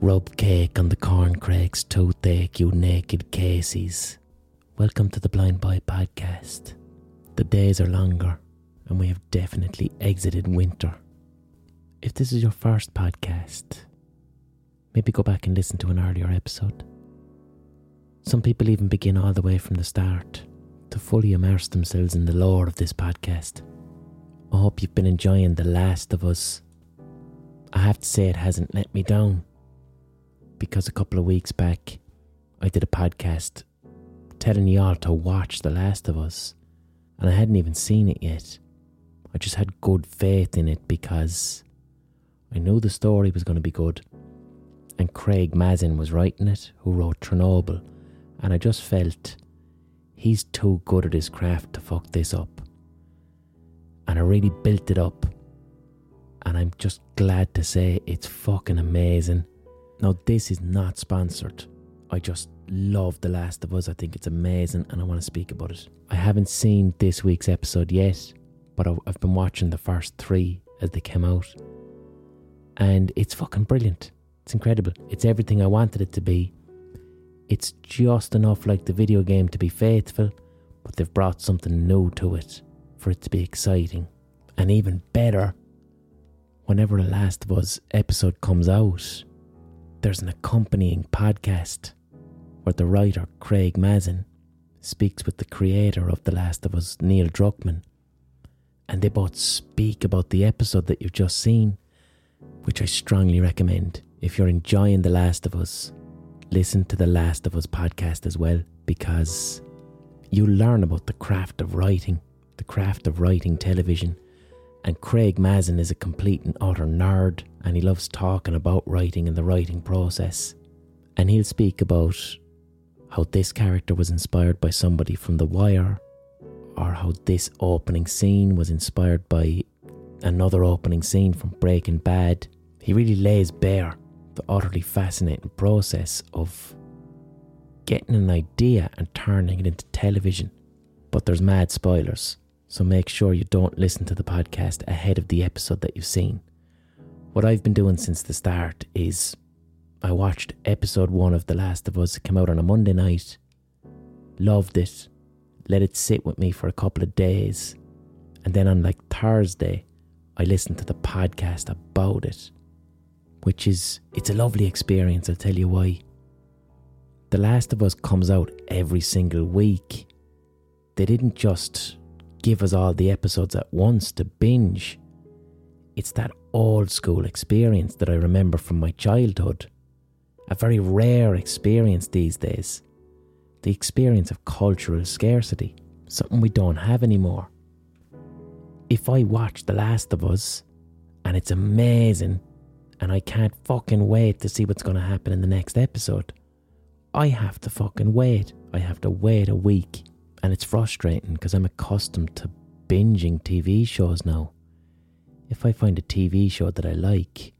Rub cake on the corn crakes, toothache, you naked cases. Welcome to the Blind Boy Podcast. The days are longer, and we have definitely exited winter. If this is your first podcast, maybe go back and listen to an earlier episode. Some people even begin all the way from the start to fully immerse themselves in the lore of this podcast. I hope you've been enjoying The Last of Us. I have to say, it hasn't let me down because a couple of weeks back I did a podcast telling you all to watch The Last of Us, and I hadn't even seen it yet. I just had good faith in it because I knew the story was going to be good, and Craig Mazin was writing it, who wrote Chernobyl, and I just felt he's too good at his craft to fuck this up. And I really built it up, and I'm just glad to say it's fucking amazing now, this is not sponsored. I just love The Last of Us. I think it's amazing and I want to speak about it. I haven't seen this week's episode yet, but I've been watching the first three as they came out. And it's fucking brilliant. It's incredible. It's everything I wanted it to be. It's just enough like the video game to be faithful, but they've brought something new to it for it to be exciting. And even better, whenever The Last of Us episode comes out, there's an accompanying podcast where the writer Craig Mazin speaks with the creator of The Last of Us, Neil Druckmann, and they both speak about the episode that you've just seen, which I strongly recommend. If you're enjoying The Last of Us, listen to the Last of Us podcast as well, because you learn about the craft of writing, the craft of writing television. And Craig Mazin is a complete and utter nerd and he loves talking about writing and the writing process. And he'll speak about how this character was inspired by somebody from The Wire, or how this opening scene was inspired by another opening scene from Breaking Bad. He really lays bare the utterly fascinating process of getting an idea and turning it into television. But there's mad spoilers, so make sure you don't listen to the podcast ahead of the episode that you've seen. What I've been doing since the start is I watched episode one of The Last of Us. It came out on a Monday night. Loved it. Let it sit with me for a couple of days. And then on like Thursday, I listened to the podcast about it. Which is, it's a lovely experience, I'll tell you why. The Last of Us comes out every single week. They didn't just give us all the episodes at once to binge. It's that old school experience that I remember from my childhood. A very rare experience these days. The experience of cultural scarcity, something we don't have anymore. If I watch The Last of Us and it's amazing and I can't fucking wait to see what's going to happen in the next episode, I have to fucking wait. I have to wait a week. And it's frustrating because I'm accustomed to binging TV shows now if I find a TV show that I like,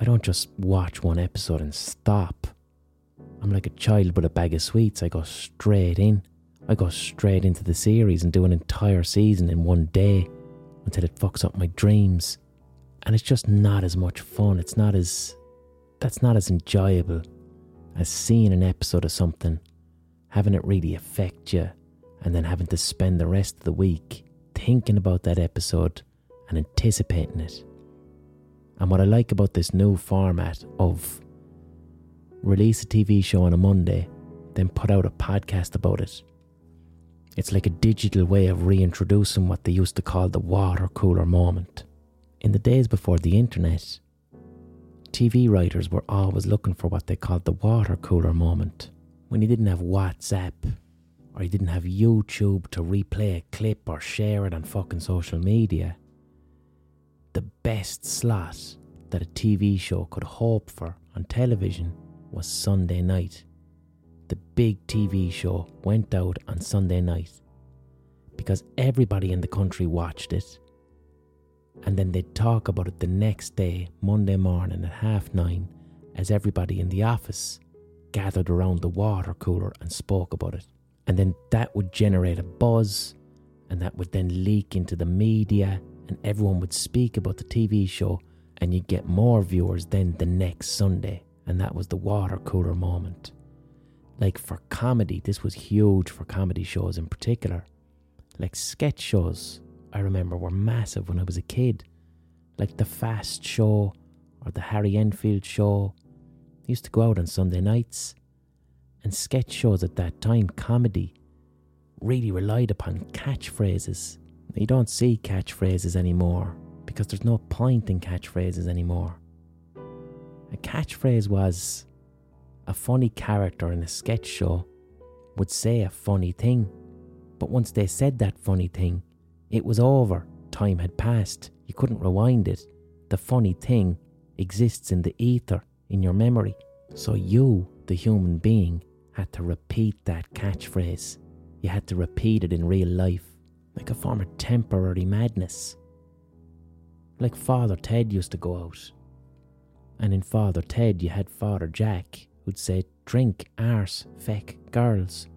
I don't just watch one episode and stop. I'm like a child with a bag of sweets. I go straight in. I go straight into the series and do an entire season in one day until it fucks up my dreams. And it's just not as much fun. It's not as. That's not as enjoyable as seeing an episode of something, having it really affect you, and then having to spend the rest of the week thinking about that episode and anticipating it. And what I like about this new format of release a TV show on a Monday, then put out a podcast about it. It's like a digital way of reintroducing what they used to call the water cooler moment. In the days before the internet, TV writers were always looking for what they called the water cooler moment. When you didn't have WhatsApp, or you didn't have YouTube to replay a clip or share it on fucking social media, the best slot that a TV show could hope for on television was Sunday night. The big TV show went out on Sunday night because everybody in the country watched it. And then they'd talk about it the next day, Monday morning at half nine, as everybody in the office gathered around the water cooler and spoke about it. And then that would generate a buzz, and that would then leak into the media and everyone would speak about the TV show and you'd get more viewers then the next Sunday, and that was the water cooler moment. Like for comedy, this was huge for comedy shows in particular. Like sketch shows, I remember were massive when I was a kid. Like the Fast Show or the Harry Enfield Show. I used to go out on Sunday nights. And sketch shows at that time, comedy, really relied upon catchphrases. You don't see catchphrases anymore because there's no point in catchphrases anymore. A catchphrase was a funny character in a sketch show would say a funny thing, but once they said that funny thing, it was over. Time had passed. You couldn't rewind it. The funny thing exists in the ether, in your memory. So you, the human being, had to repeat that catchphrase. You had to repeat it in real life, like a form of temporary madness. Like Father Ted used to go out. And in Father Ted, you had Father Jack, who'd say, Drink, arse, feck, girls.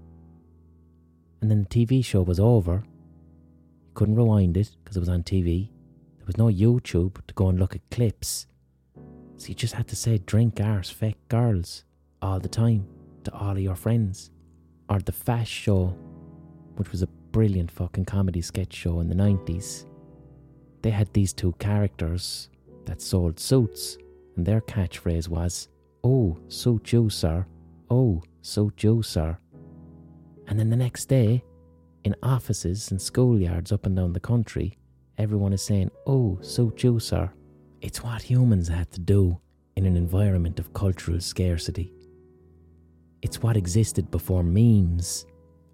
And then the TV show was over. You couldn't rewind it because it was on TV. There was no YouTube to go and look at clips. So you just had to say, Drink, arse, feck, girls all the time to all of your friends. Or the Fast Show, which was a brilliant fucking comedy sketch show in the 90s. They had these two characters that sold suits, and their catchphrase was, Oh, suit you, sir. Oh, suit you, sir. And then the next day, in offices and schoolyards up and down the country, everyone is saying, Oh, suit you, sir. It's what humans had to do in an environment of cultural scarcity. It's what existed before memes,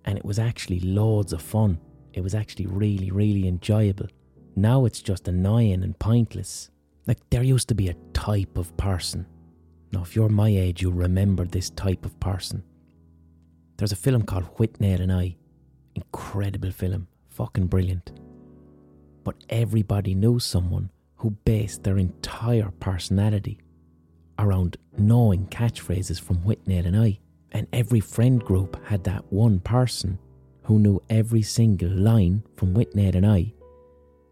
and it was actually loads of fun. It was actually really, really enjoyable. Now it's just annoying and pointless. Like, there used to be a type of person. Now, if you're my age, you'll remember this type of person. There's a film called Withnail and I. Incredible film. Fucking brilliant. But everybody knew someone who based their entire personality around knowing catchphrases from Withnail and I. And every friend group had that one person who knew every single line from Withnail and I.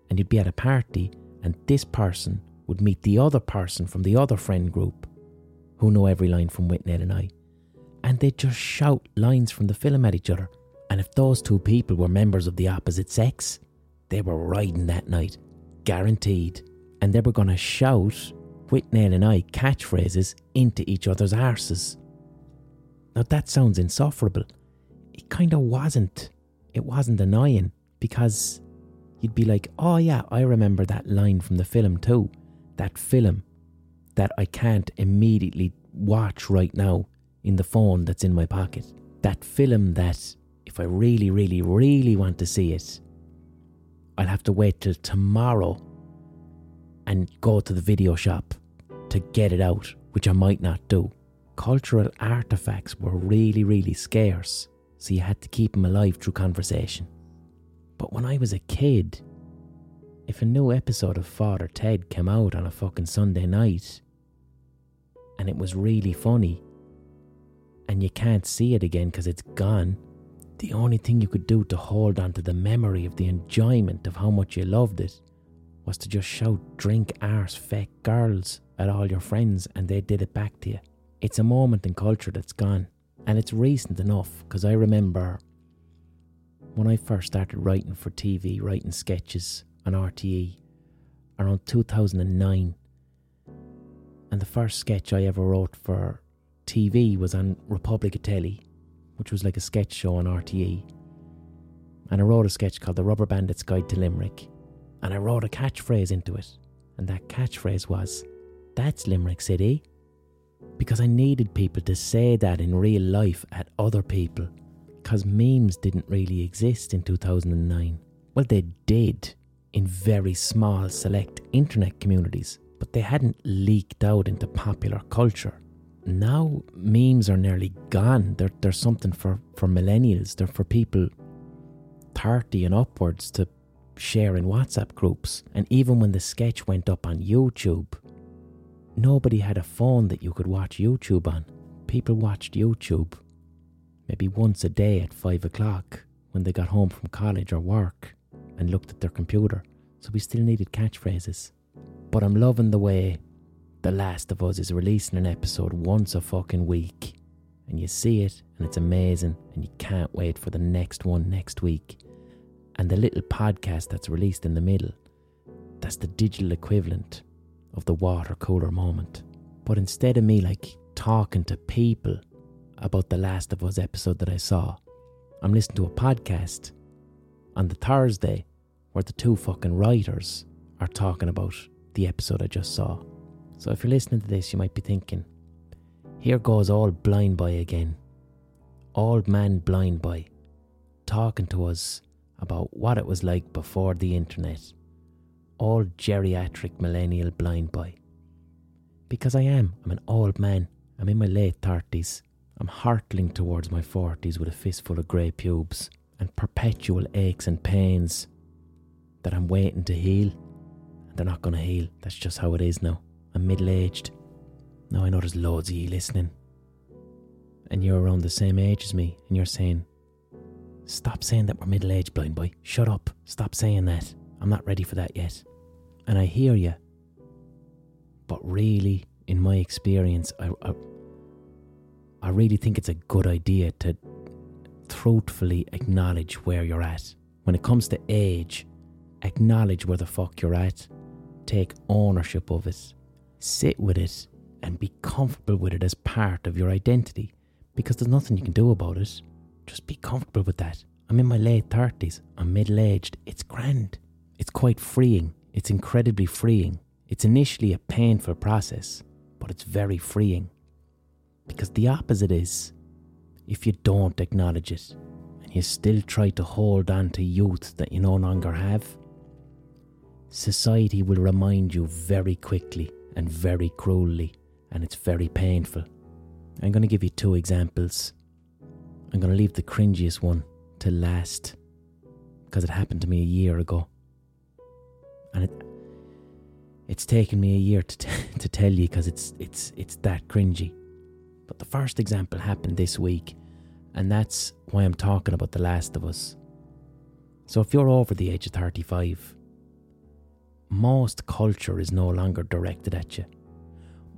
And you'd be at a party, and this person would meet the other person from the other friend group who knew every line from Withnail and I. And they'd just shout lines from the film at each other. And if those two people were members of the opposite sex, they were riding that night, guaranteed. And they were going to shout Withnail and I catchphrases into each other's arses. Now that sounds insufferable. It kind of wasn't. It wasn't annoying because you'd be like, oh yeah, I remember that line from the film too. That film that I can't immediately watch right now in the phone that's in my pocket. That film that, if I really, really, really want to see it, I'll have to wait till tomorrow and go to the video shop to get it out, which I might not do cultural artifacts were really, really scarce, so you had to keep them alive through conversation. But when I was a kid, if a new episode of Father Ted came out on a fucking Sunday night and it was really funny and you can't see it again because it's gone, the only thing you could do to hold on to the memory of the enjoyment of how much you loved it was to just shout drink arse feck girls at all your friends and they did it back to you. It's a moment in culture that's gone. And it's recent enough because I remember when I first started writing for TV, writing sketches on RTE around 2009. And the first sketch I ever wrote for TV was on Republic Telly, which was like a sketch show on RTE. And I wrote a sketch called The Rubber Bandit's Guide to Limerick. And I wrote a catchphrase into it. And that catchphrase was, That's Limerick City because I needed people to say that in real life at other people. Because memes didn't really exist in 2009. Well, they did in very small, select internet communities, but they hadn't leaked out into popular culture. Now, memes are nearly gone. They're, they're something for, for millennials, they're for people 30 and upwards to share in WhatsApp groups. And even when the sketch went up on YouTube, Nobody had a phone that you could watch YouTube on. People watched YouTube maybe once a day at five o'clock when they got home from college or work and looked at their computer. So we still needed catchphrases. But I'm loving the way The Last of Us is releasing an episode once a fucking week. And you see it, and it's amazing, and you can't wait for the next one next week. And the little podcast that's released in the middle, that's the digital equivalent of the water cooler moment. But instead of me like talking to people about the Last of Us episode that I saw, I'm listening to a podcast on the Thursday where the two fucking writers are talking about the episode I just saw. So if you're listening to this, you might be thinking, here goes old blind boy again. Old man blind boy talking to us about what it was like before the internet. Old geriatric millennial blind boy. Because I am, I'm an old man. I'm in my late 30s. I'm hurtling towards my 40s with a fistful of grey pubes and perpetual aches and pains that I'm waiting to heal. And they're not going to heal. That's just how it is now. I'm middle aged. Now I know there's loads of you listening. And you're around the same age as me, and you're saying, Stop saying that we're middle aged, blind boy. Shut up. Stop saying that. I'm not ready for that yet. And I hear you. But really, in my experience, I, I, I really think it's a good idea to truthfully acknowledge where you're at. When it comes to age, acknowledge where the fuck you're at. Take ownership of it. Sit with it and be comfortable with it as part of your identity because there's nothing you can do about it. Just be comfortable with that. I'm in my late 30s, I'm middle aged. It's grand. It's quite freeing. It's incredibly freeing. It's initially a painful process, but it's very freeing. Because the opposite is if you don't acknowledge it and you still try to hold on to youth that you no longer have, society will remind you very quickly and very cruelly and it's very painful. I'm going to give you two examples. I'm going to leave the cringiest one to last because it happened to me a year ago. And it it's taken me a year to, t- to tell you because it's it's it's that cringy. But the first example happened this week, and that's why I'm talking about The Last of Us. So if you're over the age of 35, most culture is no longer directed at you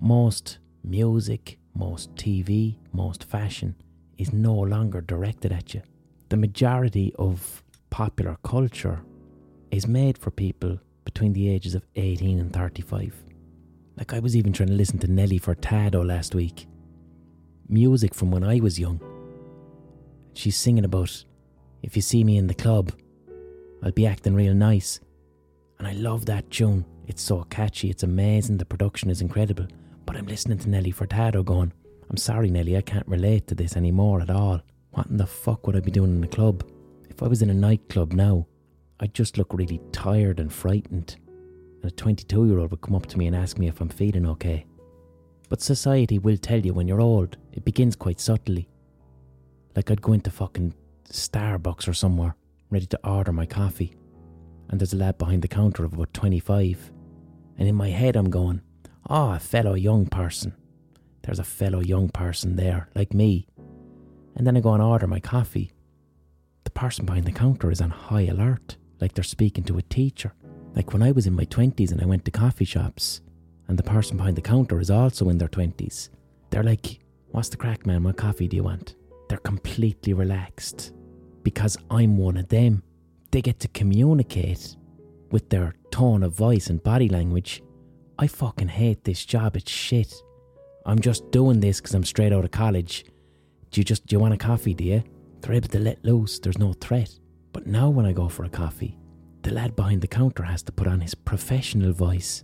most music, most TV, most fashion is no longer directed at you. The majority of popular culture is made for people between the ages of 18 and 35. Like I was even trying to listen to Nelly Furtado last week. Music from when I was young. She's singing about if you see me in the club, I'll be acting real nice. And I love that tune. It's so catchy, it's amazing, the production is incredible. But I'm listening to Nelly Furtado going, I'm sorry, Nelly, I can't relate to this anymore at all. What in the fuck would I be doing in a club? If I was in a nightclub now, I'd just look really tired and frightened. And a 22 year old would come up to me and ask me if I'm feeling okay. But society will tell you when you're old, it begins quite subtly. Like I'd go into fucking Starbucks or somewhere, ready to order my coffee. And there's a lad behind the counter of about 25. And in my head, I'm going, Oh, a fellow young person. There's a fellow young person there, like me. And then I go and order my coffee. The person behind the counter is on high alert, like they're speaking to a teacher. Like when I was in my 20s and I went to coffee shops, and the person behind the counter is also in their 20s. They're like, What's the crack, man? What coffee do you want? They're completely relaxed because I'm one of them. They get to communicate with their tone of voice and body language I fucking hate this job. It's shit. I'm just doing this because I'm straight out of college. Do you just do you want a coffee, do you? They're able to let loose. There's no threat. But now when I go for a coffee, the lad behind the counter has to put on his professional voice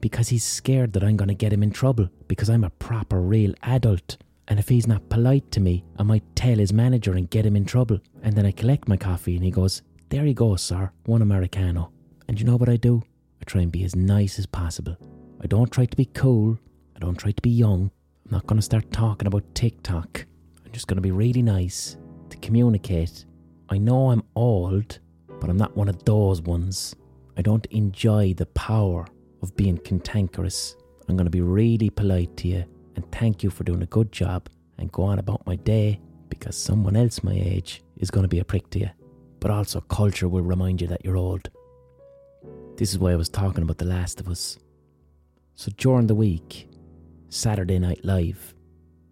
because he's scared that I'm going to get him in trouble because I'm a proper real adult. And if he's not polite to me, I might tell his manager and get him in trouble. And then I collect my coffee and he goes, There you go, sir, one Americano. And you know what I do? I try and be as nice as possible. I don't try to be cool. I don't try to be young. I'm not going to start talking about TikTok. I'm just going to be really nice to communicate. I know I'm old, but I'm not one of those ones. I don't enjoy the power of being cantankerous. I'm going to be really polite to you and thank you for doing a good job and go on about my day because someone else my age is going to be a prick to you. But also, culture will remind you that you're old This is why I was talking about The Last of Us. So during the week, Saturday Night Live,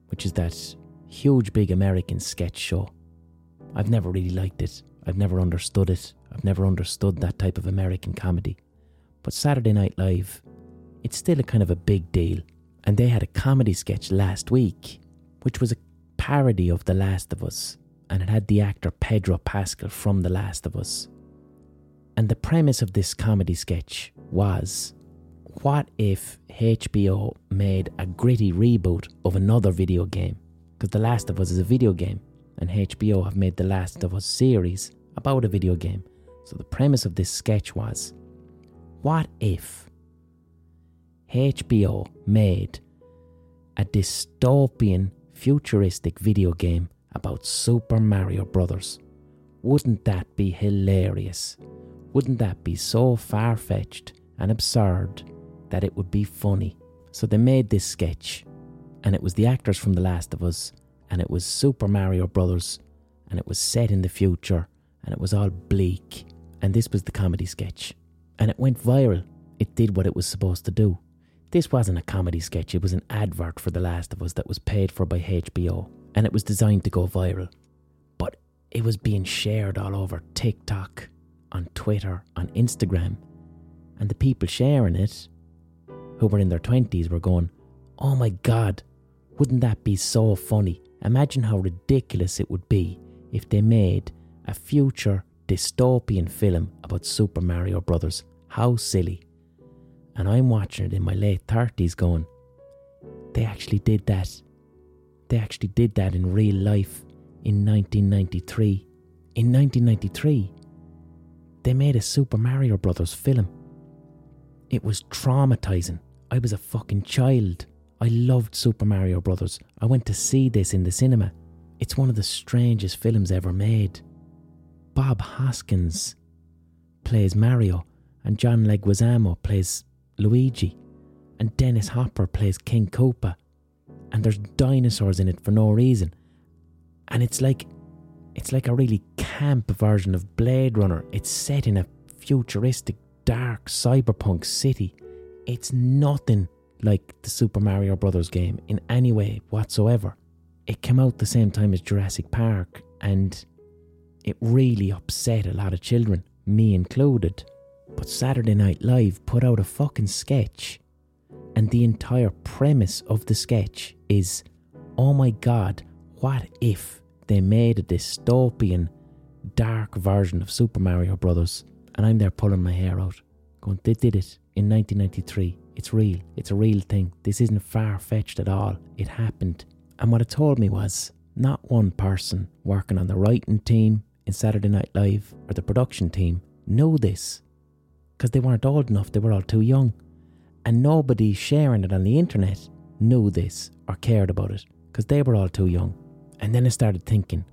which is that huge big American sketch show, I've never really liked it. I've never understood it. I've never understood that type of American comedy. But Saturday Night Live, it's still a kind of a big deal. And they had a comedy sketch last week, which was a parody of The Last of Us. And it had the actor Pedro Pascal from The Last of Us. And the premise of this comedy sketch was what if HBO made a gritty reboot of another video game? Because The Last of Us is a video game, and HBO have made The Last of Us series about a video game. So the premise of this sketch was what if HBO made a dystopian, futuristic video game about Super Mario Brothers? Wouldn't that be hilarious? Wouldn't that be so far fetched and absurd that it would be funny? So they made this sketch, and it was the actors from The Last of Us, and it was Super Mario Brothers, and it was set in the future, and it was all bleak. And this was the comedy sketch. And it went viral. It did what it was supposed to do. This wasn't a comedy sketch, it was an advert for The Last of Us that was paid for by HBO, and it was designed to go viral. But it was being shared all over TikTok on Twitter, on Instagram, and the people sharing it, who were in their 20s, were going, Oh my god, wouldn't that be so funny? Imagine how ridiculous it would be if they made a future dystopian film about Super Mario Brothers. How silly. And I'm watching it in my late 30s going, they actually did that. They actually did that in real life in 1993. In 1993, they made a Super Mario Brothers film. It was traumatizing. I was a fucking child. I loved Super Mario Brothers. I went to see this in the cinema. It's one of the strangest films ever made. Bob Hoskins plays Mario, and John Leguizamo plays Luigi, and Dennis Hopper plays King Koopa, and there's dinosaurs in it for no reason. And it's like it's like a really camp version of Blade Runner. It's set in a futuristic, dark, cyberpunk city. It's nothing like the Super Mario Brothers game in any way whatsoever. It came out the same time as Jurassic Park and it really upset a lot of children, me included. But Saturday Night Live put out a fucking sketch, and the entire premise of the sketch is oh my god, what if they made a dystopian, dark version of Super Mario Brothers? And I'm there pulling my hair out, going, they did it in 1993. It's real. It's a real thing. This isn't far fetched at all. It happened. And what it told me was not one person working on the writing team in Saturday Night Live or the production team knew this because they weren't old enough, they were all too young. And nobody sharing it on the internet knew this or cared about it because they were all too young. And then I started thinking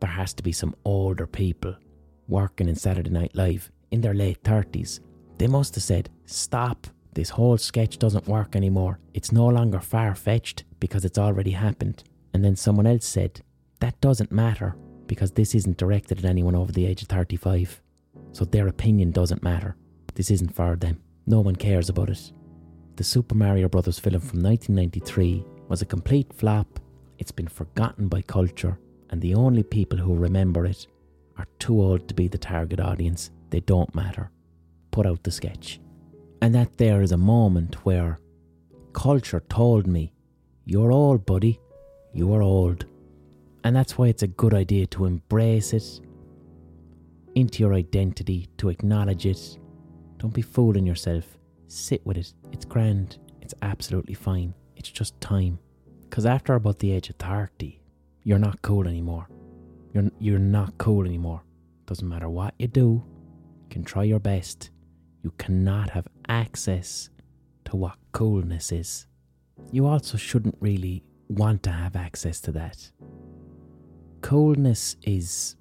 there has to be some older people working in Saturday Night Live in their late 30s. They must have said, Stop, this whole sketch doesn't work anymore. It's no longer far fetched because it's already happened. And then someone else said, That doesn't matter because this isn't directed at anyone over the age of 35. So their opinion doesn't matter. This isn't for them. No one cares about it. The Super Mario Bros. film from 1993 was a complete flop. It's been forgotten by culture, and the only people who remember it are too old to be the target audience. They don't matter. Put out the sketch. And that there is a moment where culture told me, You're old, buddy. You are old. And that's why it's a good idea to embrace it into your identity, to acknowledge it. Don't be fooling yourself. Sit with it. It's grand. It's absolutely fine. It's just time. Because after about the age of 30, you're not cool anymore. You're, you're not cool anymore. Doesn't matter what you do, you can try your best. You cannot have access to what coolness is. You also shouldn't really want to have access to that coldness is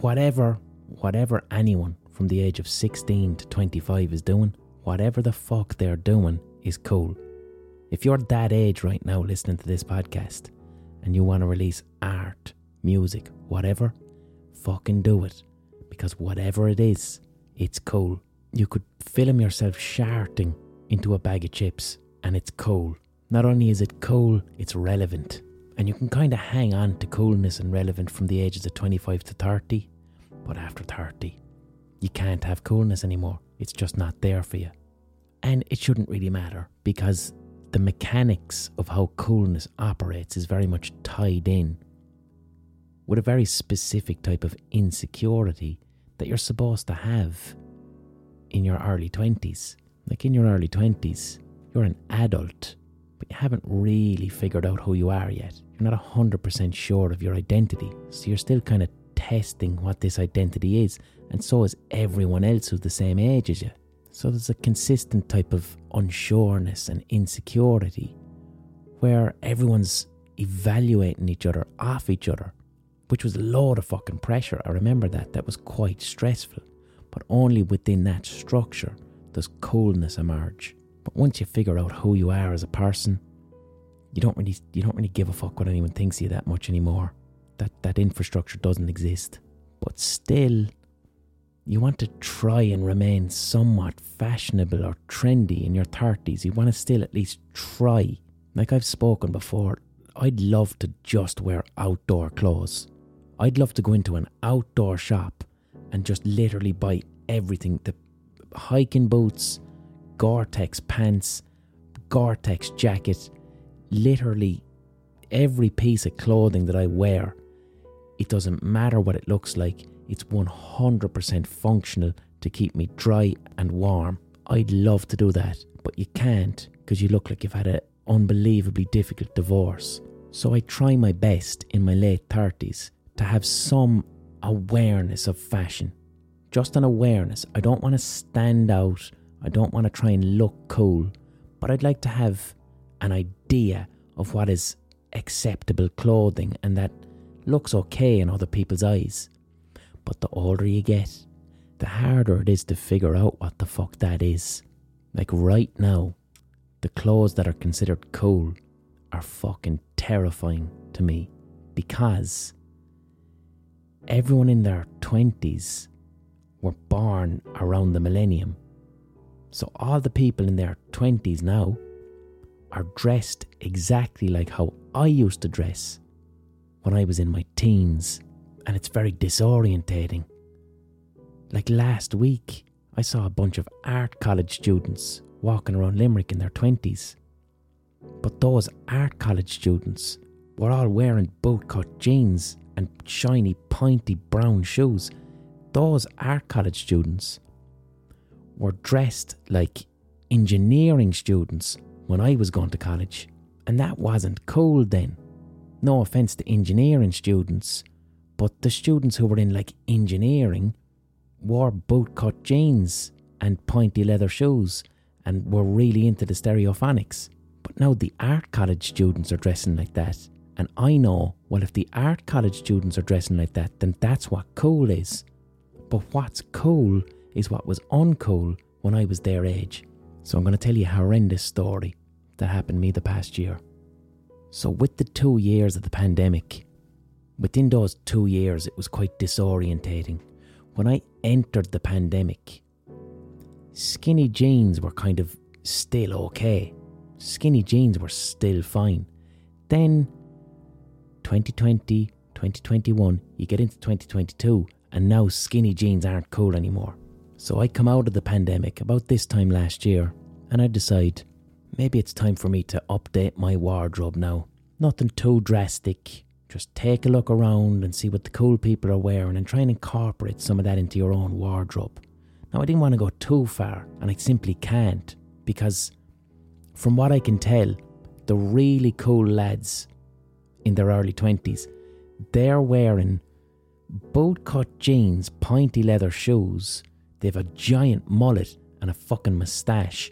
whatever whatever anyone from the age of 16 to 25 is doing, whatever the fuck they're doing is cool. If you're that age right now listening to this podcast and you want to release art, music, whatever, fucking do it. Because whatever it is, it's cool. you could film yourself sharting into a bag of chips and it's cool. Not only is it cool, it's relevant. And you can kind of hang on to coolness and relevant from the ages of 25 to 30. But after 30, you can't have coolness anymore. It's just not there for you. And it shouldn't really matter because the mechanics of how coolness operates is very much tied in with a very specific type of insecurity that you're supposed to have in your early 20s. Like in your early 20s, you're an adult, but you haven't really figured out who you are yet. You're not 100% sure of your identity, so you're still kind of testing what this identity is, and so is everyone else who's the same age as you. So there's a consistent type of unsureness and insecurity where everyone's evaluating each other off each other, which was a load of fucking pressure. I remember that. That was quite stressful. But only within that structure does coolness emerge. But once you figure out who you are as a person, you don't really you don't really give a fuck what anyone thinks of you that much anymore. That that infrastructure doesn't exist. But still you want to try and remain somewhat fashionable or trendy in your 30s. You want to still at least try. Like I've spoken before, I'd love to just wear outdoor clothes. I'd love to go into an outdoor shop and just literally buy everything the hiking boots, Gore Tex pants, Gore Tex jacket, literally every piece of clothing that I wear. It doesn't matter what it looks like it's 100% functional to keep me dry and warm. I'd love to do that, but you can't because you look like you've had an unbelievably difficult divorce. So I try my best in my late 30s to have some awareness of fashion. Just an awareness. I don't want to stand out. I don't want to try and look cool. But I'd like to have an idea of what is acceptable clothing and that looks okay in other people's eyes. But the older you get, the harder it is to figure out what the fuck that is. Like right now, the clothes that are considered cool are fucking terrifying to me because everyone in their 20s were born around the millennium. So all the people in their 20s now are dressed exactly like how I used to dress when I was in my teens and it's very disorientating. Like last week, I saw a bunch of art college students walking around Limerick in their 20s. But those art college students were all wearing bootcut jeans and shiny, pointy brown shoes. Those art college students were dressed like engineering students when I was going to college, and that wasn't cool then. No offence to engineering students, but the students who were in like engineering wore bootcut jeans and pointy leather shoes and were really into the stereophonics. But now the art college students are dressing like that. And I know, well, if the art college students are dressing like that, then that's what cool is. But what's cool is what was uncool when I was their age. So I'm going to tell you a horrendous story that happened to me the past year. So, with the two years of the pandemic, Within those two years, it was quite disorientating. When I entered the pandemic, skinny jeans were kind of still okay. Skinny jeans were still fine. Then 2020, 2021, you get into 2022, and now skinny jeans aren't cool anymore. So I come out of the pandemic about this time last year, and I decide maybe it's time for me to update my wardrobe now. Nothing too drastic, just take a look around and see what the cool people are wearing and try and incorporate some of that into your own wardrobe. Now, I didn't want to go too far, and I simply can't because, from what I can tell, the really cool lads in their early 20s, they're wearing boat cut jeans, pointy leather shoes, they have a giant mullet and a fucking moustache.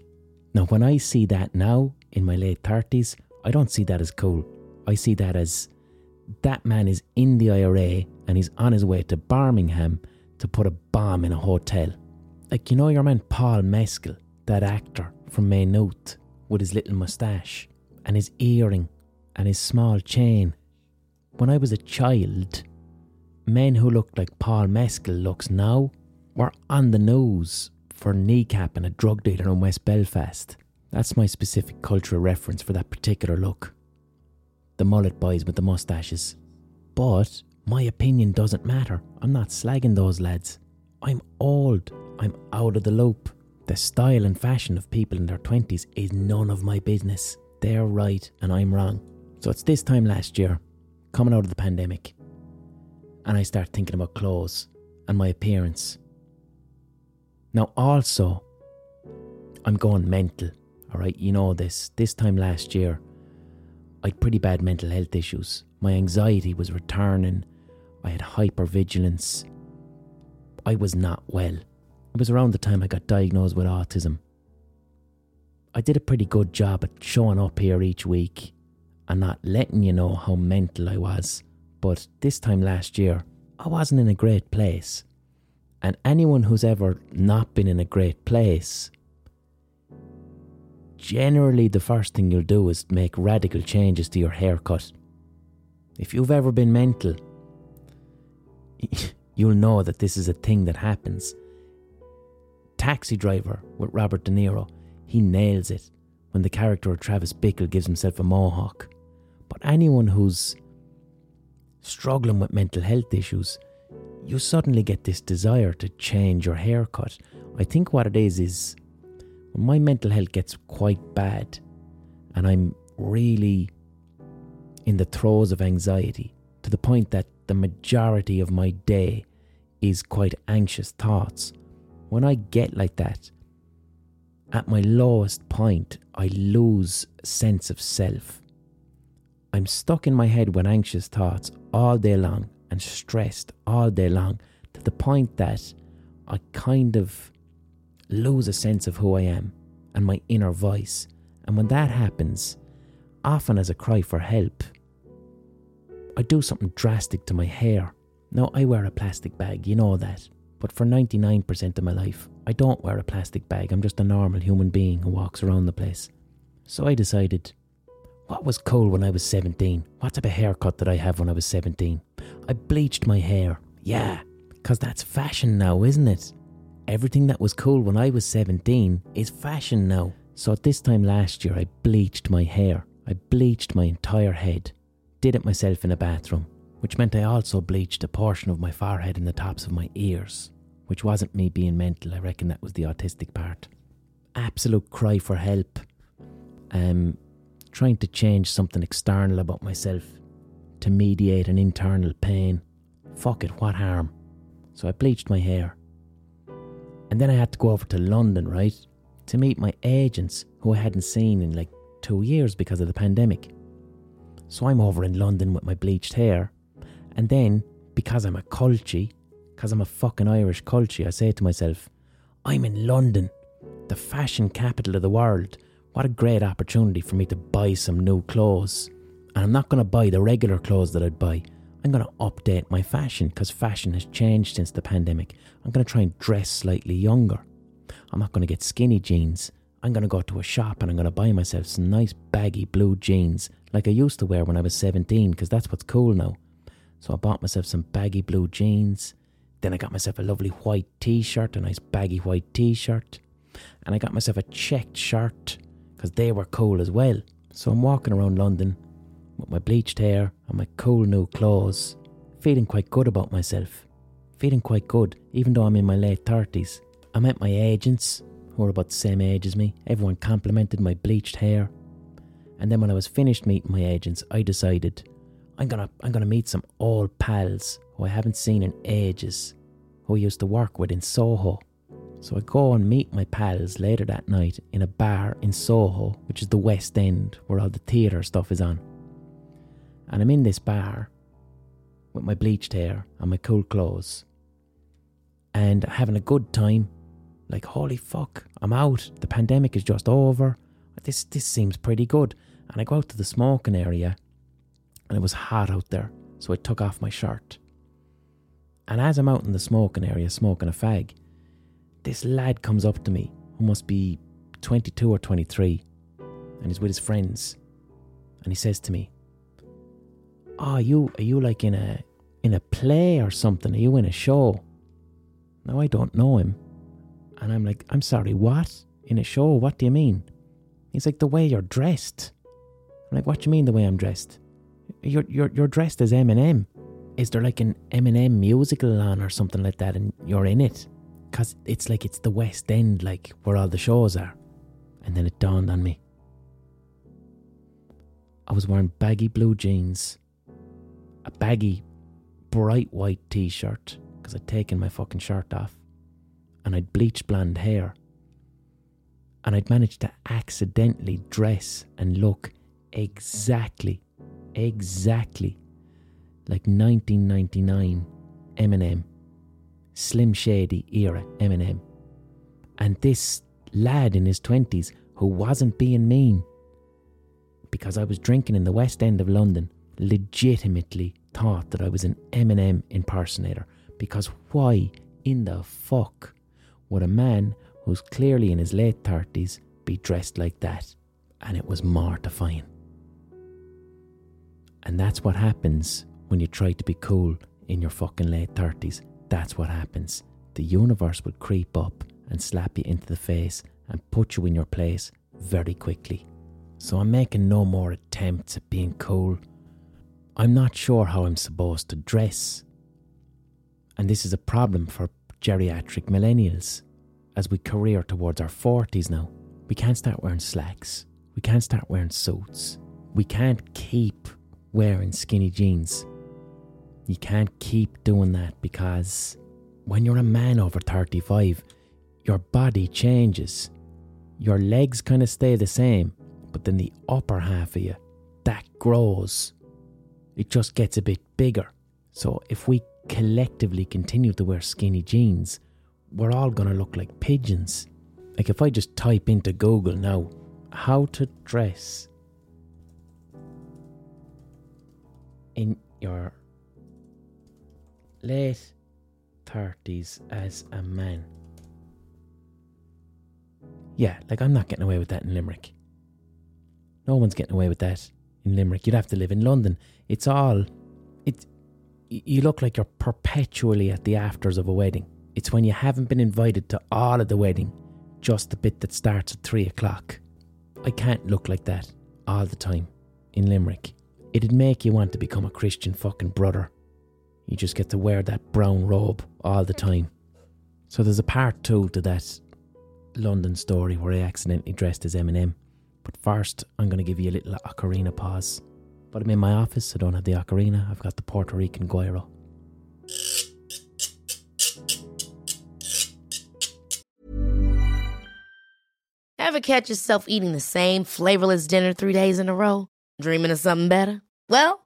Now, when I see that now in my late 30s, I don't see that as cool. I see that as that man is in the IRA and he's on his way to Birmingham to put a bomb in a hotel. Like, you know, your man Paul Mescal, that actor from Maynooth, with his little moustache and his earring and his small chain. When I was a child, men who looked like Paul Mescal looks now were on the nose for kneecapping a drug dealer in West Belfast. That's my specific cultural reference for that particular look. The mullet boys with the mustaches. But my opinion doesn't matter. I'm not slagging those lads. I'm old. I'm out of the loop. The style and fashion of people in their 20s is none of my business. They're right and I'm wrong. So it's this time last year, coming out of the pandemic, and I start thinking about clothes and my appearance. Now, also, I'm going mental, alright? You know this. This time last year, I had pretty bad mental health issues. My anxiety was returning, I had hypervigilance. I was not well. It was around the time I got diagnosed with autism. I did a pretty good job at showing up here each week and not letting you know how mental I was. But this time last year, I wasn't in a great place. And anyone who's ever not been in a great place, generally the first thing you'll do is make radical changes to your haircut. If you've ever been mental, you'll know that this is a thing that happens. Taxi Driver with Robert De Niro, he nails it when the character of Travis Bickle gives himself a mohawk. But anyone who's struggling with mental health issues, you suddenly get this desire to change your haircut. I think what it is is when my mental health gets quite bad and I'm really in the throes of anxiety to the point that the majority of my day is quite anxious thoughts. When I get like that, at my lowest point, I lose sense of self. I'm stuck in my head with anxious thoughts all day long and stressed all day long to the point that I kind of lose a sense of who I am and my inner voice. And when that happens, often as a cry for help, I do something drastic to my hair. Now, I wear a plastic bag, you know that. But for 99% of my life, I don't wear a plastic bag. I'm just a normal human being who walks around the place. So I decided, what was cool when I was 17? What type of haircut did I have when I was 17? I bleached my hair. Yeah, because that's fashion now, isn't it? Everything that was cool when I was 17 is fashion now. So at this time last year, I bleached my hair. I bleached my entire head did it myself in a bathroom, which meant I also bleached a portion of my forehead and the tops of my ears, which wasn't me being mental, I reckon that was the autistic part. Absolute cry for help. Um, trying to change something external about myself to mediate an internal pain. Fuck it, what harm? So I bleached my hair. And then I had to go over to London, right? To meet my agents who I hadn't seen in like two years because of the pandemic. So I'm over in London with my bleached hair. And then, because I'm a culture, because I'm a fucking Irish culture, I say to myself, I'm in London, the fashion capital of the world. What a great opportunity for me to buy some new clothes. And I'm not going to buy the regular clothes that I'd buy. I'm going to update my fashion because fashion has changed since the pandemic. I'm going to try and dress slightly younger. I'm not going to get skinny jeans. I'm going to go to a shop and I'm going to buy myself some nice baggy blue jeans like I used to wear when I was 17 because that's what's cool now. So I bought myself some baggy blue jeans. Then I got myself a lovely white t shirt, a nice baggy white t shirt. And I got myself a checked shirt because they were cool as well. So I'm walking around London with my bleached hair and my cool new clothes, feeling quite good about myself. Feeling quite good, even though I'm in my late 30s. I met my agents, who are about the same age as me. Everyone complimented my bleached hair. And then when I was finished meeting my agents, I decided I'm gonna I'm gonna meet some old pals who I haven't seen in ages, who I used to work with in Soho. So I go and meet my pals later that night in a bar in Soho, which is the West End, where all the theatre stuff is on. And I'm in this bar with my bleached hair and my cool clothes. And having a good time. Like, holy fuck, I'm out. The pandemic is just over. This this seems pretty good. And I go out to the smoking area and it was hot out there, so I took off my shirt. And as I'm out in the smoking area smoking a fag, this lad comes up to me who must be 22 or 23 and he's with his friends and he says to me, "Oh, are you are you like in a in a play or something? Are you in a show?" Now I don't know him, And I'm like, I'm sorry, what? In a show? What do you mean? He's like, the way you're dressed. I'm like, what do you mean the way I'm dressed? You're, you're, you're dressed as Eminem. Is there like an Eminem musical on or something like that and you're in it? Because it's like it's the West End, like where all the shows are. And then it dawned on me. I was wearing baggy blue jeans, a baggy, bright white t shirt, because I'd taken my fucking shirt off, and I'd bleached blonde hair. And I'd managed to accidentally dress and look exactly, exactly like 1999 Eminem, Slim Shady era Eminem. And this lad in his 20s who wasn't being mean because I was drinking in the West End of London legitimately thought that I was an Eminem impersonator because why in the fuck would a man who's clearly in his late 30s be dressed like that? And it was mortifying. And that's what happens when you try to be cool in your fucking late 30s. That's what happens. The universe will creep up and slap you into the face and put you in your place very quickly. So I'm making no more attempts at being cool. I'm not sure how I'm supposed to dress. And this is a problem for geriatric millennials as we career towards our 40s now. We can't start wearing slacks. We can't start wearing suits. We can't keep wearing skinny jeans. You can't keep doing that because when you're a man over 35, your body changes. Your legs kind of stay the same, but then the upper half of you, that grows. It just gets a bit bigger. So if we collectively continue to wear skinny jeans, we're all going to look like pigeons. Like if I just type into Google now, how to dress in your late 30s as a man. Yeah, like I'm not getting away with that in Limerick. No one's getting away with that in Limerick. You'd have to live in London. It's all. It. You look like you're perpetually at the afters of a wedding. It's when you haven't been invited to all of the wedding, just the bit that starts at three o'clock. I can't look like that all the time in Limerick. It'd make you want to become a Christian fucking brother. You just get to wear that brown robe all the time. So there's a part two to that London story where I accidentally dressed as Eminem. But first, I'm going to give you a little ocarina pause. But I'm in my office, I don't have the ocarina, I've got the Puerto Rican guiro. Ever catch yourself eating the same flavorless dinner three days in a row? Dreaming of something better? Well,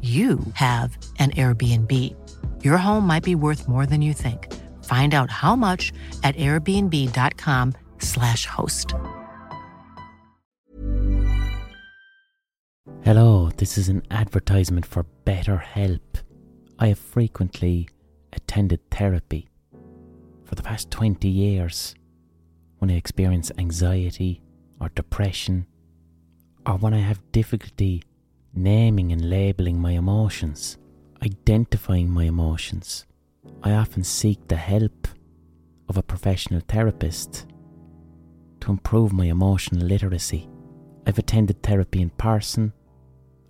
you have an Airbnb. Your home might be worth more than you think. Find out how much at airbnb.com/slash host. Hello, this is an advertisement for BetterHelp. I have frequently attended therapy for the past 20 years when I experience anxiety or depression or when I have difficulty naming and labeling my emotions, identifying my emotions. I often seek the help of a professional therapist to improve my emotional literacy. I've attended therapy in person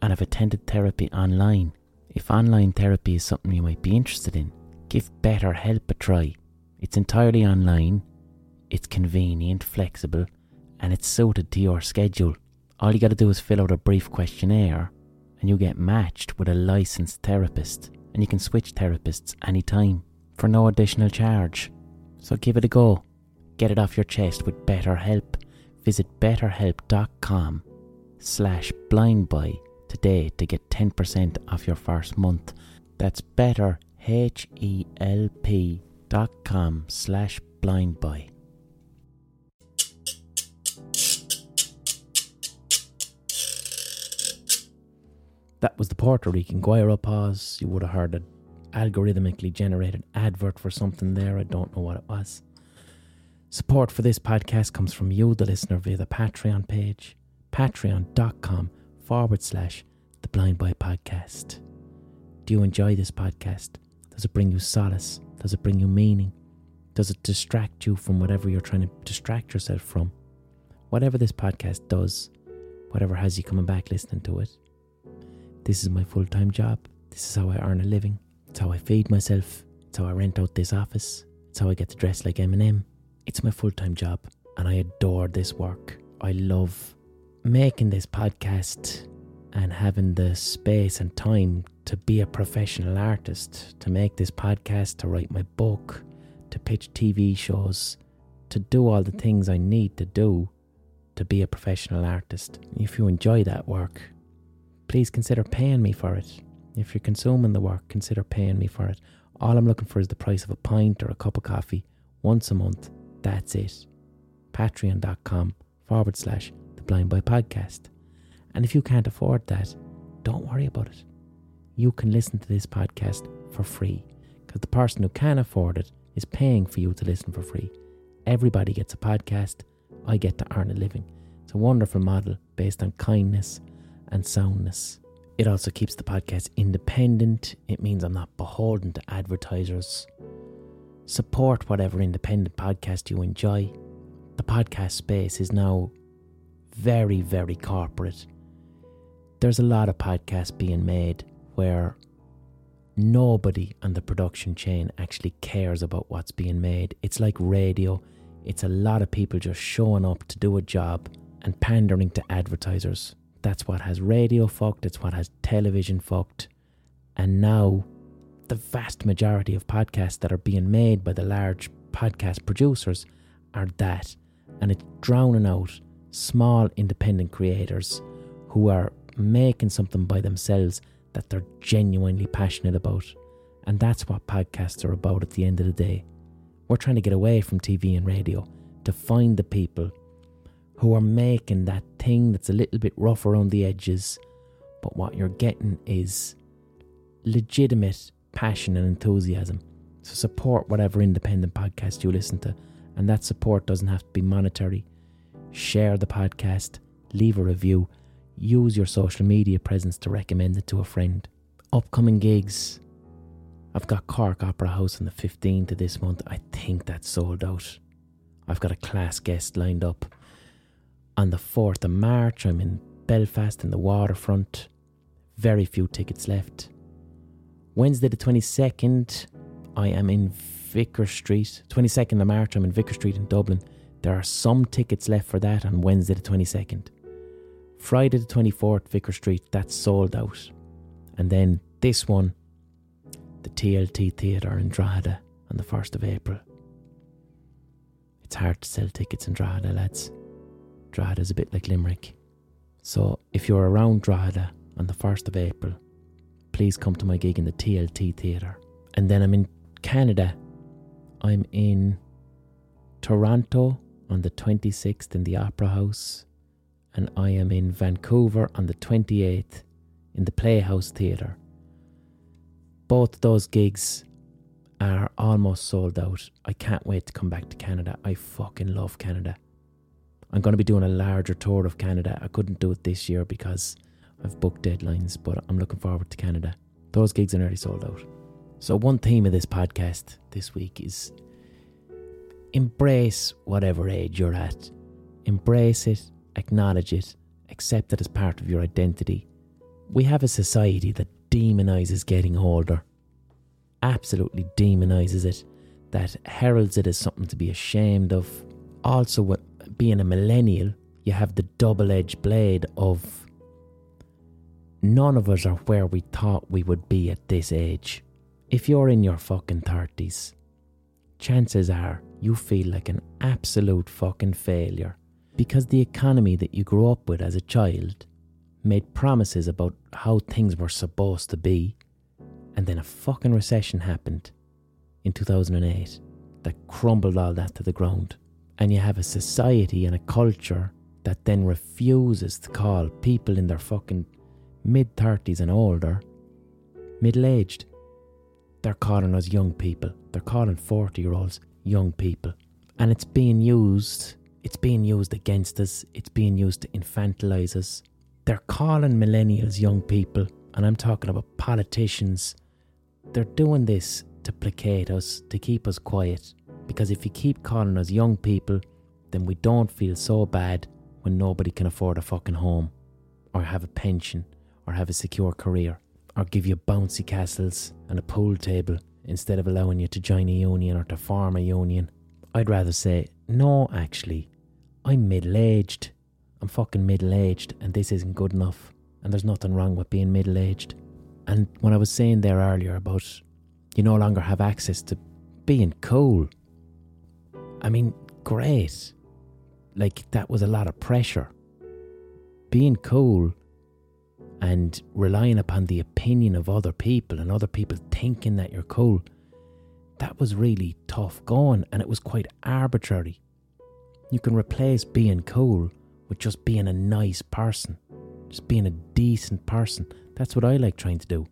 and I've attended therapy online. If online therapy is something you might be interested in, give BetterHelp a try. It's entirely online, it's convenient, flexible, and it's suited to your schedule. All you got to do is fill out a brief questionnaire and you get matched with a licensed therapist. And you can switch therapists anytime for no additional charge. So give it a go. Get it off your chest with BetterHelp. Visit betterhelp.com slash blindboy today to get 10% off your first month. That's better, H-E-L-P dot com slash blindboy. That was the Puerto Rican Guira pause. You would have heard an algorithmically generated advert for something there. I don't know what it was. Support for this podcast comes from you, the listener, via the Patreon page, patreon.com forward slash the Blind Boy Podcast. Do you enjoy this podcast? Does it bring you solace? Does it bring you meaning? Does it distract you from whatever you're trying to distract yourself from? Whatever this podcast does, whatever has you coming back listening to it, this is my full time job. This is how I earn a living. It's how I feed myself. It's how I rent out this office. It's how I get to dress like Eminem. It's my full time job, and I adore this work. I love making this podcast and having the space and time to be a professional artist, to make this podcast, to write my book, to pitch TV shows, to do all the things I need to do to be a professional artist. If you enjoy that work, please consider paying me for it. If you're consuming the work, consider paying me for it. All I'm looking for is the price of a pint or a cup of coffee once a month. That's it. Patreon.com forward slash the Blind Boy Podcast. And if you can't afford that, don't worry about it. You can listen to this podcast for free because the person who can afford it is paying for you to listen for free. Everybody gets a podcast. I get to earn a living. It's a wonderful model based on kindness and soundness. It also keeps the podcast independent. It means I'm not beholden to advertisers. Support whatever independent podcast you enjoy. The podcast space is now very, very corporate. There's a lot of podcasts being made where nobody on the production chain actually cares about what's being made. It's like radio, it's a lot of people just showing up to do a job and pandering to advertisers. That's what has radio fucked, it's what has television fucked. And now, the vast majority of podcasts that are being made by the large podcast producers are that. And it's drowning out small independent creators who are making something by themselves that they're genuinely passionate about. And that's what podcasts are about at the end of the day. We're trying to get away from TV and radio to find the people who are making that thing that's a little bit rough around the edges, but what you're getting is legitimate passion and enthusiasm. So support whatever independent podcast you listen to, and that support doesn't have to be monetary. Share the podcast, leave a review, use your social media presence to recommend it to a friend. Upcoming gigs. I've got Cork Opera House on the 15th of this month. I think that's sold out. I've got a class guest lined up. On the 4th of March, I'm in Belfast in the waterfront. Very few tickets left. Wednesday the 22nd, I am in Vicar Street. 22nd of March, I'm in Vicar Street in Dublin. There are some tickets left for that on Wednesday the 22nd. Friday the 24th, Vicar Street, that's sold out. And then this one, the TLT Theatre in Drogheda on the 1st of April. It's hard to sell tickets in Drogheda, lads. Drogheda is a bit like Limerick. So if you're around Drogheda on the 1st of April, please come to my gig in the TLT Theatre. And then I'm in Canada. I'm in Toronto on the 26th in the Opera House. And I am in Vancouver on the 28th in the Playhouse Theatre. Both those gigs are almost sold out. I can't wait to come back to Canada. I fucking love Canada. I'm going to be doing a larger tour of Canada. I couldn't do it this year because I've booked deadlines, but I'm looking forward to Canada. Those gigs are nearly sold out. So, one theme of this podcast this week is embrace whatever age you're at. Embrace it, acknowledge it, accept it as part of your identity. We have a society that demonizes getting older, absolutely demonizes it, that heralds it as something to be ashamed of. Also, being a millennial, you have the double edged blade of none of us are where we thought we would be at this age. If you're in your fucking 30s, chances are you feel like an absolute fucking failure because the economy that you grew up with as a child made promises about how things were supposed to be, and then a fucking recession happened in 2008 that crumbled all that to the ground. And you have a society and a culture that then refuses to call people in their fucking mid 30s and older middle aged. They're calling us young people. They're calling 40 year olds young people. And it's being used, it's being used against us, it's being used to infantilize us. They're calling millennials young people, and I'm talking about politicians. They're doing this to placate us, to keep us quiet. Because if you keep calling us young people, then we don't feel so bad when nobody can afford a fucking home, or have a pension, or have a secure career, or give you bouncy castles and a pool table instead of allowing you to join a union or to form a union. I'd rather say, no, actually, I'm middle aged. I'm fucking middle aged, and this isn't good enough. And there's nothing wrong with being middle aged. And when I was saying there earlier about you no longer have access to being cool, I mean, great. Like, that was a lot of pressure. Being cool and relying upon the opinion of other people and other people thinking that you're cool, that was really tough going and it was quite arbitrary. You can replace being cool with just being a nice person, just being a decent person. That's what I like trying to do.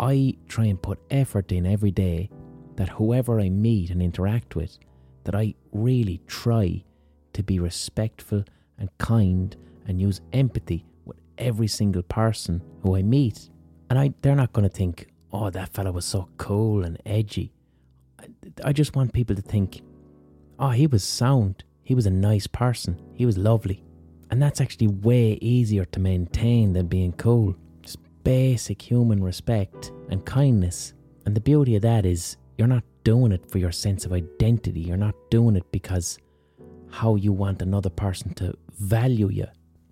I try and put effort in every day that whoever I meet and interact with, that I really try to be respectful and kind and use empathy with every single person who I meet. And I, they're not going to think, oh, that fella was so cool and edgy. I, I just want people to think, oh, he was sound. He was a nice person. He was lovely. And that's actually way easier to maintain than being cool. Just basic human respect and kindness. And the beauty of that is you're not doing it for your sense of identity. You're not doing it because how you want another person to value you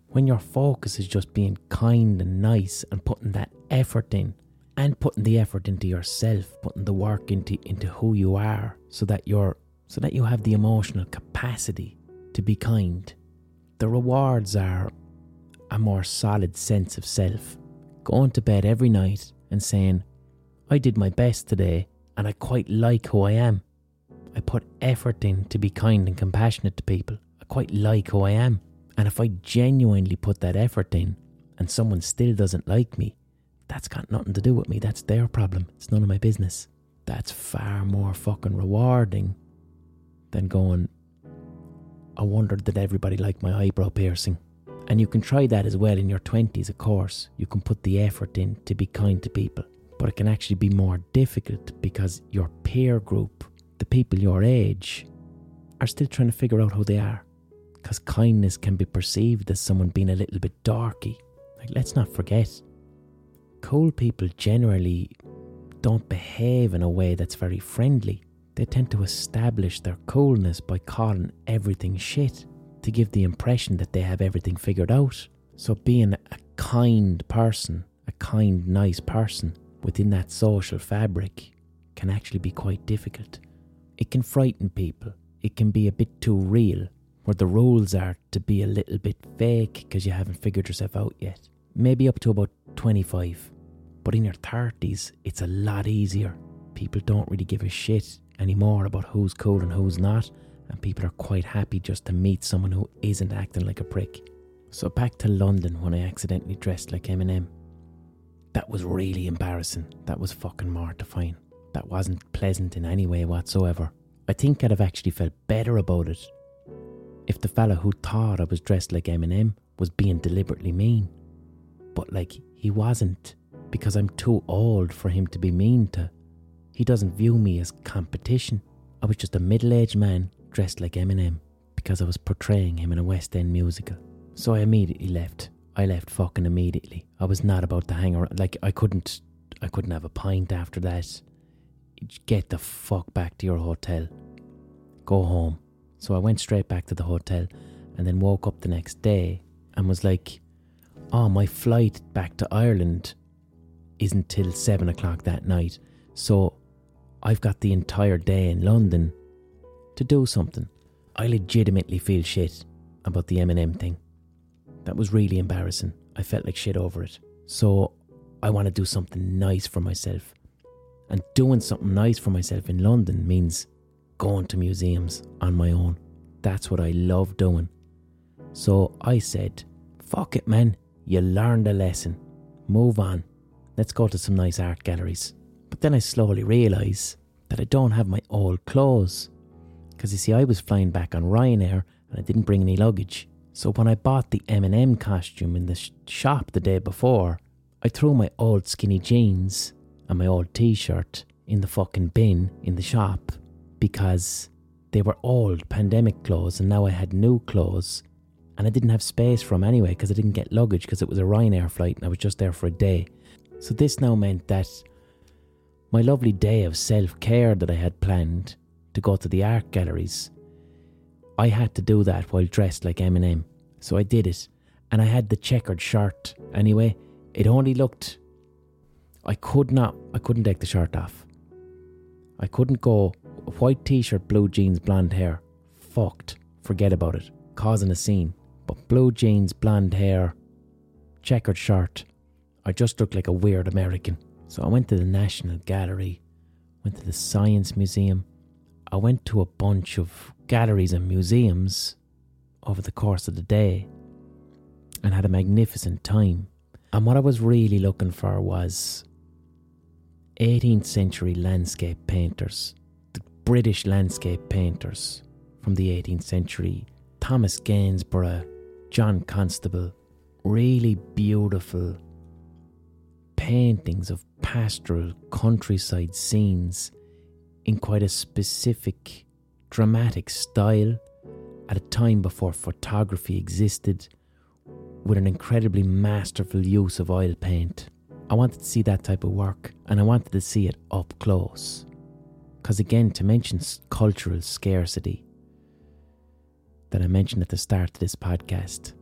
when your focus is just being kind and nice and putting that effort in and putting the effort into yourself, putting the work into into who you are so that you're so that you have the emotional capacity to be kind. The rewards are a more solid sense of self. Going to bed every night and saying, I did my best today and I quite like who I am. I put effort in to be kind and compassionate to people. I quite like who I am. And if I genuinely put that effort in and someone still doesn't like me, that's got nothing to do with me. That's their problem. It's none of my business. That's far more fucking rewarding than going, I wondered did everybody like my eyebrow piercing? And you can try that as well in your 20s, of course. You can put the effort in to be kind to people. But it can actually be more difficult because your peer group, the people your age, are still trying to figure out who they are because kindness can be perceived as someone being a little bit darky. Like, let's not forget, cool people generally don't behave in a way that's very friendly. They tend to establish their coolness by calling everything shit to give the impression that they have everything figured out. So, being a kind person, a kind, nice person within that social fabric can actually be quite difficult. It can frighten people, it can be a bit too real where the rules are to be a little bit fake because you haven't figured yourself out yet. Maybe up to about 25. But in your 30s, it's a lot easier. People don't really give a shit anymore about who's cool and who's not, and people are quite happy just to meet someone who isn't acting like a prick. So back to London when I accidentally dressed like Eminem. That was really embarrassing. That was fucking mortifying. That wasn't pleasant in any way whatsoever. I think I'd have actually felt better about it if the fella who thought I was dressed like Eminem was being deliberately mean. But like, he wasn't, because I'm too old for him to be mean to. He doesn't view me as competition. I was just a middle aged man dressed like Eminem because I was portraying him in a West End musical. So I immediately left. I left fucking immediately. I was not about to hang around. Like, I couldn't, I couldn't have a pint after that. Get the fuck back to your hotel. Go home. So I went straight back to the hotel and then woke up the next day and was like, oh, my flight back to Ireland isn't till seven o'clock that night. So I've got the entire day in London to do something. I legitimately feel shit about the Eminem thing. That was really embarrassing. I felt like shit over it. So I want to do something nice for myself. And doing something nice for myself in London means going to museums on my own. That's what I love doing. So I said, fuck it, man. You learned a lesson. Move on. Let's go to some nice art galleries. But then I slowly realise that I don't have my old clothes. Because you see, I was flying back on Ryanair and I didn't bring any luggage. So when I bought the Eminem costume in the sh- shop the day before, I threw my old skinny jeans and my old t-shirt in the fucking bin in the shop because they were old pandemic clothes and now I had new clothes and I didn't have space for them anyway because I didn't get luggage because it was a Ryanair flight and I was just there for a day. So this now meant that my lovely day of self-care that I had planned to go to the art galleries, I had to do that while dressed like Eminem. So I did it, and I had the checkered shirt anyway. It only looked. I could not. I couldn't take the shirt off. I couldn't go white t-shirt, blue jeans, blonde hair. Fucked. Forget about it. Causing a scene. But blue jeans, blonde hair, checkered shirt. I just looked like a weird American. So I went to the National Gallery, went to the Science Museum. I went to a bunch of galleries and museums over the course of the day and had a magnificent time. And what I was really looking for was 18th century landscape painters, the British landscape painters from the 18th century, Thomas Gainsborough, John Constable, really beautiful paintings of pastoral countryside scenes in quite a specific dramatic style at a time before photography existed with an incredibly masterful use of oil paint. I wanted to see that type of work and I wanted to see it up close. Because, again, to mention cultural scarcity that I mentioned at the start of this podcast,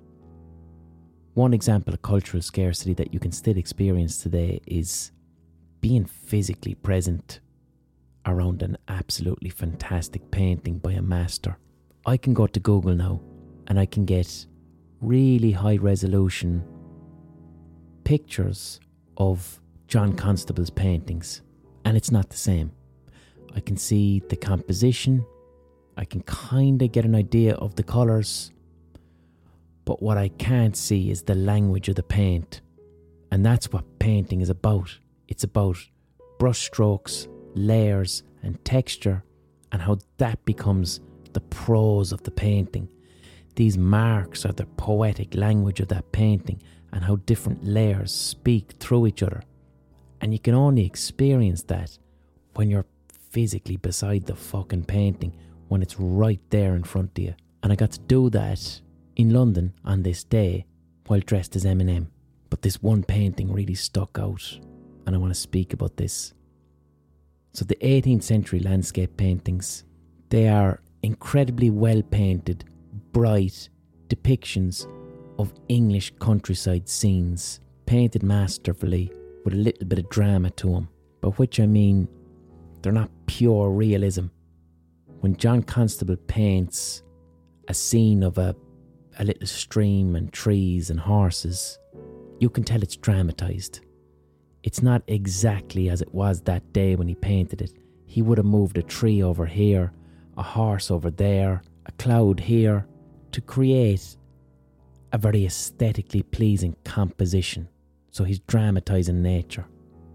one example of cultural scarcity that you can still experience today is being physically present around an absolutely fantastic painting by a master. I can go to Google now and I can get really high resolution pictures of John Constable's paintings, and it's not the same. I can see the composition, I can kind of get an idea of the colours, but what I can't see is the language of the paint. And that's what painting is about. It's about brushstrokes, layers, and texture, and how that becomes the prose of the painting. These marks are the poetic language of that painting, and how different layers speak through each other. And you can only experience that when you're physically beside the fucking painting, when it's right there in front of you. And I got to do that in London on this day while dressed as Eminem. But this one painting really stuck out, and I want to speak about this. So, the 18th century landscape paintings, they are incredibly well painted, bright depictions of English countryside scenes, painted masterfully with a little bit of drama to them. By which I mean, they're not pure realism. When John Constable paints a scene of a, a little stream and trees and horses, you can tell it's dramatised. It's not exactly as it was that day when he painted it. He would have moved a tree over here, a horse over there, a cloud here, to create a very aesthetically pleasing composition. So he's dramatising nature.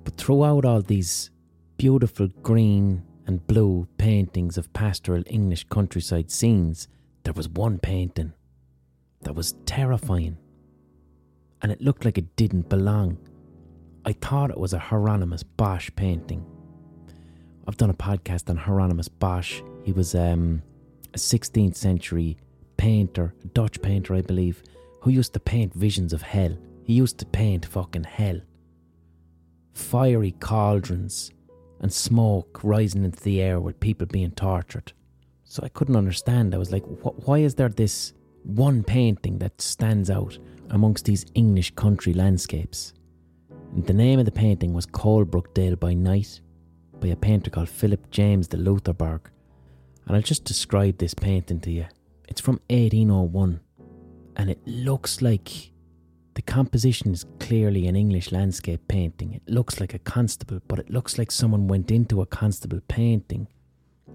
But throughout all these beautiful green and blue paintings of pastoral English countryside scenes, there was one painting that was terrifying. And it looked like it didn't belong. I thought it was a Hieronymus Bosch painting. I've done a podcast on Hieronymus Bosch. He was um, a 16th century painter, a Dutch painter, I believe, who used to paint visions of hell. He used to paint fucking hell. Fiery cauldrons and smoke rising into the air with people being tortured. So I couldn't understand. I was like, why is there this one painting that stands out amongst these English country landscapes. And the name of the painting was Coalbrookdale by Night by a painter called Philip James de Loutherbourg. And I'll just describe this painting to you. It's from 1801 and it looks like the composition is clearly an English landscape painting. It looks like a constable, but it looks like someone went into a constable painting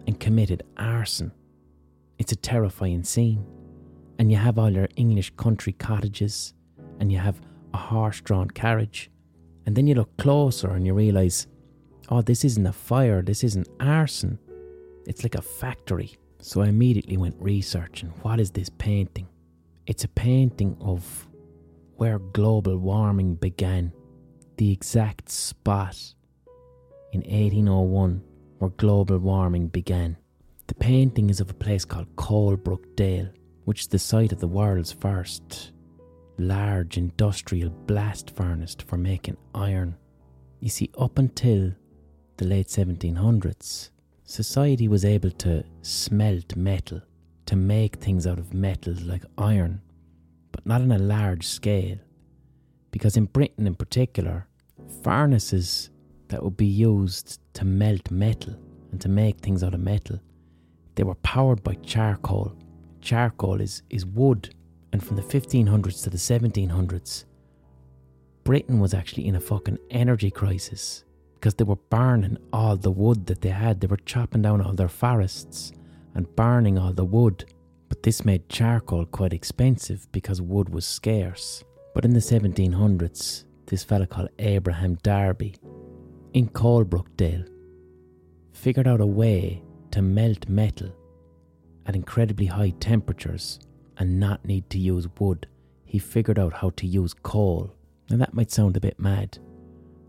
and committed arson. It's a terrifying scene. And you have all your English country cottages, and you have a horse drawn carriage. And then you look closer and you realise, oh, this isn't a fire, this isn't arson. It's like a factory. So I immediately went researching what is this painting? It's a painting of where global warming began, the exact spot in 1801 where global warming began. The painting is of a place called Coalbrookdale, which is the site of the world's first large industrial blast furnace for making iron. You see, up until the late 1700s, society was able to smelt metal to make things out of metal like iron, but not on a large scale. Because in Britain, in particular, furnaces that would be used to melt metal and to make things out of metal, they were powered by charcoal. Charcoal is, is wood, and from the 1500s to the 1700s, Britain was actually in a fucking energy crisis because they were burning all the wood that they had. They were chopping down all their forests and burning all the wood, but this made charcoal quite expensive because wood was scarce. But in the 1700s, this fella called Abraham Darby in Coalbrookdale figured out a way to melt metal at incredibly high temperatures and not need to use wood. He figured out how to use coal. Now that might sound a bit mad.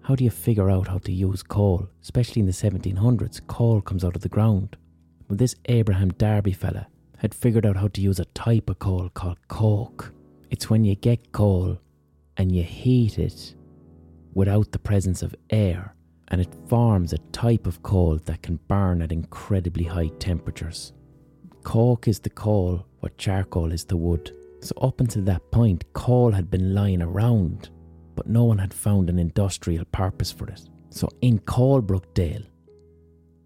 How do you figure out how to use coal? Especially in the 1700s, coal comes out of the ground. Well, this Abraham Darby fella had figured out how to use a type of coal called coke. It's when you get coal and you heat it without the presence of air, and it forms a type of coal that can burn at incredibly high temperatures. Coke is the coal, what charcoal is the wood. So, up until that point, coal had been lying around, but no one had found an industrial purpose for it. So, in Coalbrookdale,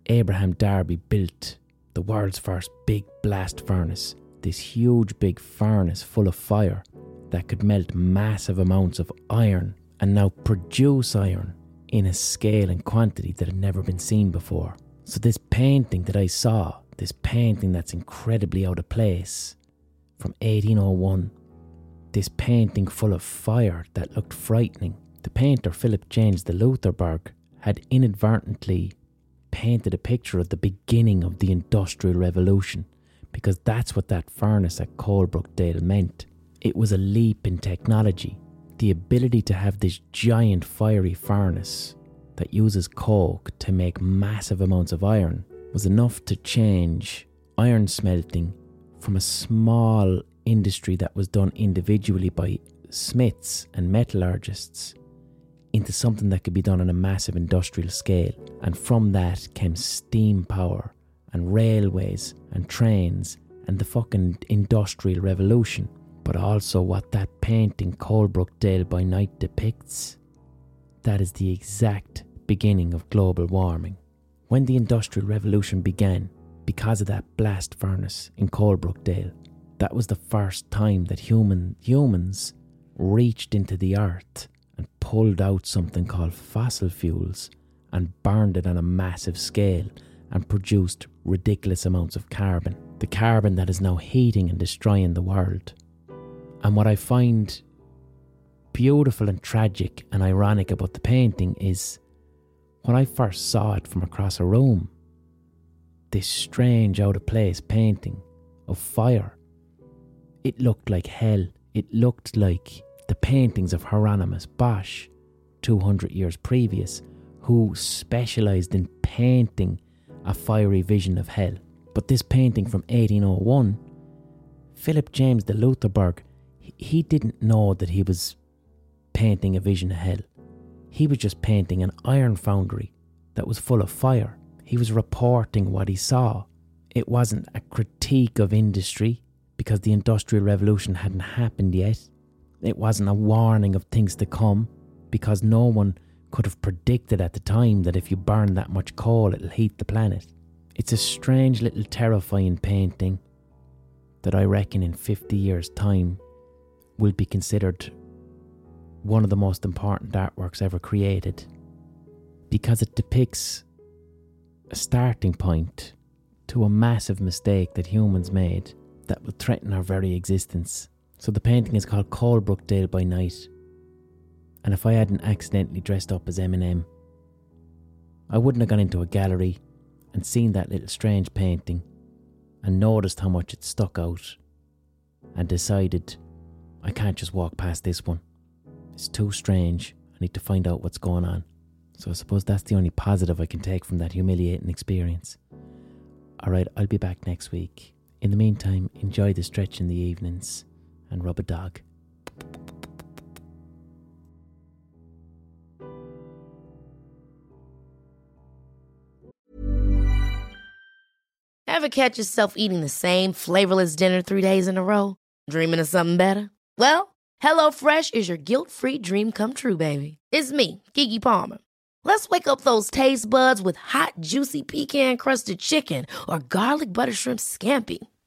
Abraham Darby built the world's first big blast furnace, this huge big furnace full of fire that could melt massive amounts of iron and now produce iron in a scale and quantity that had never been seen before. So, this painting that I saw, this painting that's incredibly out of place from 1801, this painting full of fire that looked frightening, the painter Philip James de Loutherbourg had inadvertently painted a picture of the beginning of the Industrial Revolution because that's what that furnace at Coalbrookdale meant. It was a leap in technology. The ability to have this giant fiery furnace that uses coke to make massive amounts of iron was enough to change iron smelting from a small industry that was done individually by smiths and metallurgists into something that could be done on a massive industrial scale. And from that came steam power and railways and trains and the fucking industrial revolution. But also what that painting Coalbrook Dale by night depicts. That is the exact beginning of global warming. When the industrial revolution began, because of that blast furnace in Coalbrookdale, that was the first time that human humans reached into the earth and pulled out something called fossil fuels and burned it on a massive scale and produced ridiculous amounts of carbon. The carbon that is now heating and destroying the world. And what I find beautiful and tragic and ironic about the painting is when I first saw it from across a room, this strange out of place painting of fire, it looked like hell. It looked like the paintings of Hieronymus Bosch 200 years previous, who specialised in painting a fiery vision of hell. But this painting from 1801, Philip James de Loutherbourg, he didn't know that he was painting a vision of hell. He was just painting an iron foundry that was full of fire. He was reporting what he saw. It wasn't a critique of industry. Because the Industrial Revolution hadn't happened yet. It wasn't a warning of things to come because no one could have predicted at the time that if you burn that much coal, it'll heat the planet. It's a strange little terrifying painting that I reckon in 50 years' time will be considered one of the most important artworks ever created because it depicts a starting point to a massive mistake that humans made that will threaten our very existence. So the painting is called Coalbrookdale by Night. And if I hadn't accidentally dressed up as Eminem, I wouldn't have gone into a gallery and seen that little strange painting and noticed how much it stuck out and decided I can't just walk past this one. It's too strange. I need to find out what's going on. So I suppose that's the only positive I can take from that humiliating experience. Alright, I'll be back next week. In the meantime, enjoy the stretch in the evenings and rub a dog. Ever catch yourself eating the same flavorless dinner three days in a row? Dreaming of something better? Well, HelloFresh is your guilt free dream come true, baby. It's me, Keke Palmer. Let's wake up those taste buds with hot, juicy pecan crusted chicken or garlic butter shrimp scampi.